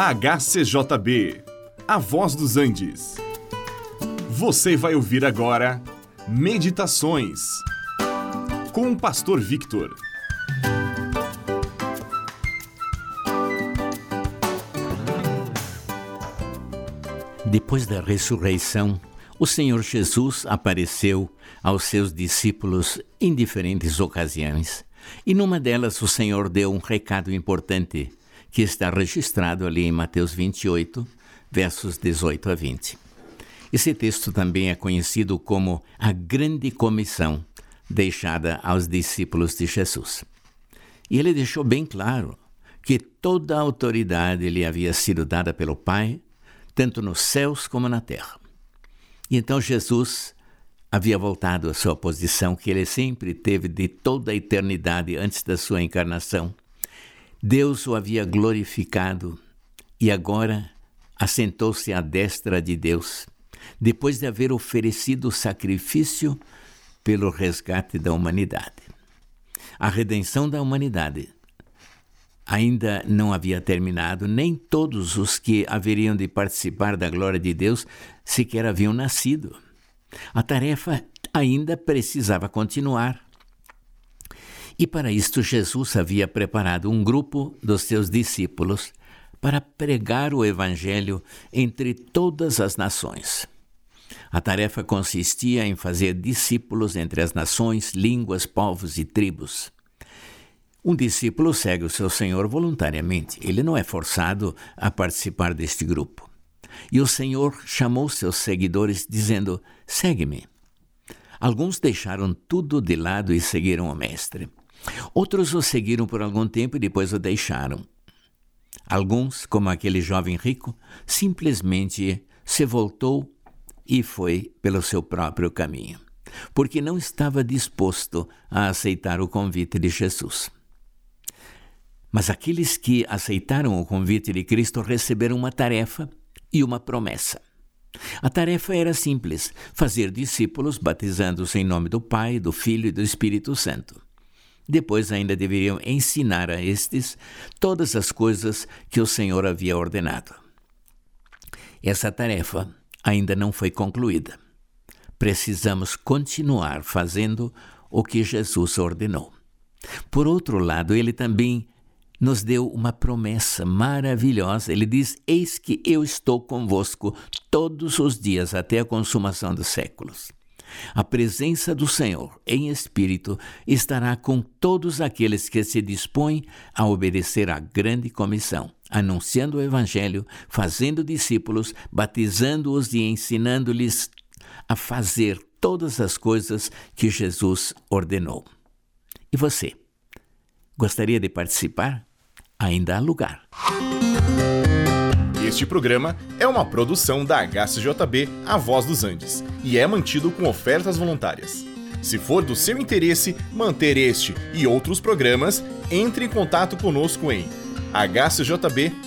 HCJB, A Voz dos Andes. Você vai ouvir agora Meditações com o Pastor Victor. Depois da ressurreição, o Senhor Jesus apareceu aos seus discípulos em diferentes ocasiões, e numa delas o Senhor deu um recado importante que está registrado ali em Mateus 28, versos 18 a 20. Esse texto também é conhecido como a Grande Comissão deixada aos discípulos de Jesus. E ele deixou bem claro que toda a autoridade lhe havia sido dada pelo Pai, tanto nos céus como na terra. E então Jesus havia voltado à sua posição que ele sempre teve de toda a eternidade antes da sua encarnação Deus o havia glorificado e agora assentou-se à destra de Deus, depois de haver oferecido o sacrifício pelo resgate da humanidade. A redenção da humanidade ainda não havia terminado, nem todos os que haveriam de participar da glória de Deus sequer haviam nascido. A tarefa ainda precisava continuar. E para isto, Jesus havia preparado um grupo dos seus discípulos para pregar o Evangelho entre todas as nações. A tarefa consistia em fazer discípulos entre as nações, línguas, povos e tribos. Um discípulo segue o seu Senhor voluntariamente, ele não é forçado a participar deste grupo. E o Senhor chamou seus seguidores, dizendo: Segue-me. Alguns deixaram tudo de lado e seguiram o Mestre. Outros o seguiram por algum tempo e depois o deixaram. Alguns, como aquele jovem rico, simplesmente se voltou e foi pelo seu próprio caminho, porque não estava disposto a aceitar o convite de Jesus. Mas aqueles que aceitaram o convite de Cristo receberam uma tarefa e uma promessa. A tarefa era simples: fazer discípulos batizando-se em nome do Pai, do Filho e do Espírito Santo. Depois ainda deveriam ensinar a estes todas as coisas que o Senhor havia ordenado. Essa tarefa ainda não foi concluída. Precisamos continuar fazendo o que Jesus ordenou. Por outro lado, ele também nos deu uma promessa maravilhosa. Ele diz: Eis que eu estou convosco todos os dias até a consumação dos séculos. A presença do Senhor em espírito estará com todos aqueles que se dispõem a obedecer à grande comissão, anunciando o Evangelho, fazendo discípulos, batizando-os e ensinando-lhes a fazer todas as coisas que Jesus ordenou. E você? Gostaria de participar? Ainda há lugar. Este programa é uma produção da HCJB A Voz dos Andes e é mantido com ofertas voluntárias. Se for do seu interesse manter este e outros programas, entre em contato conosco em hcjb.com.br.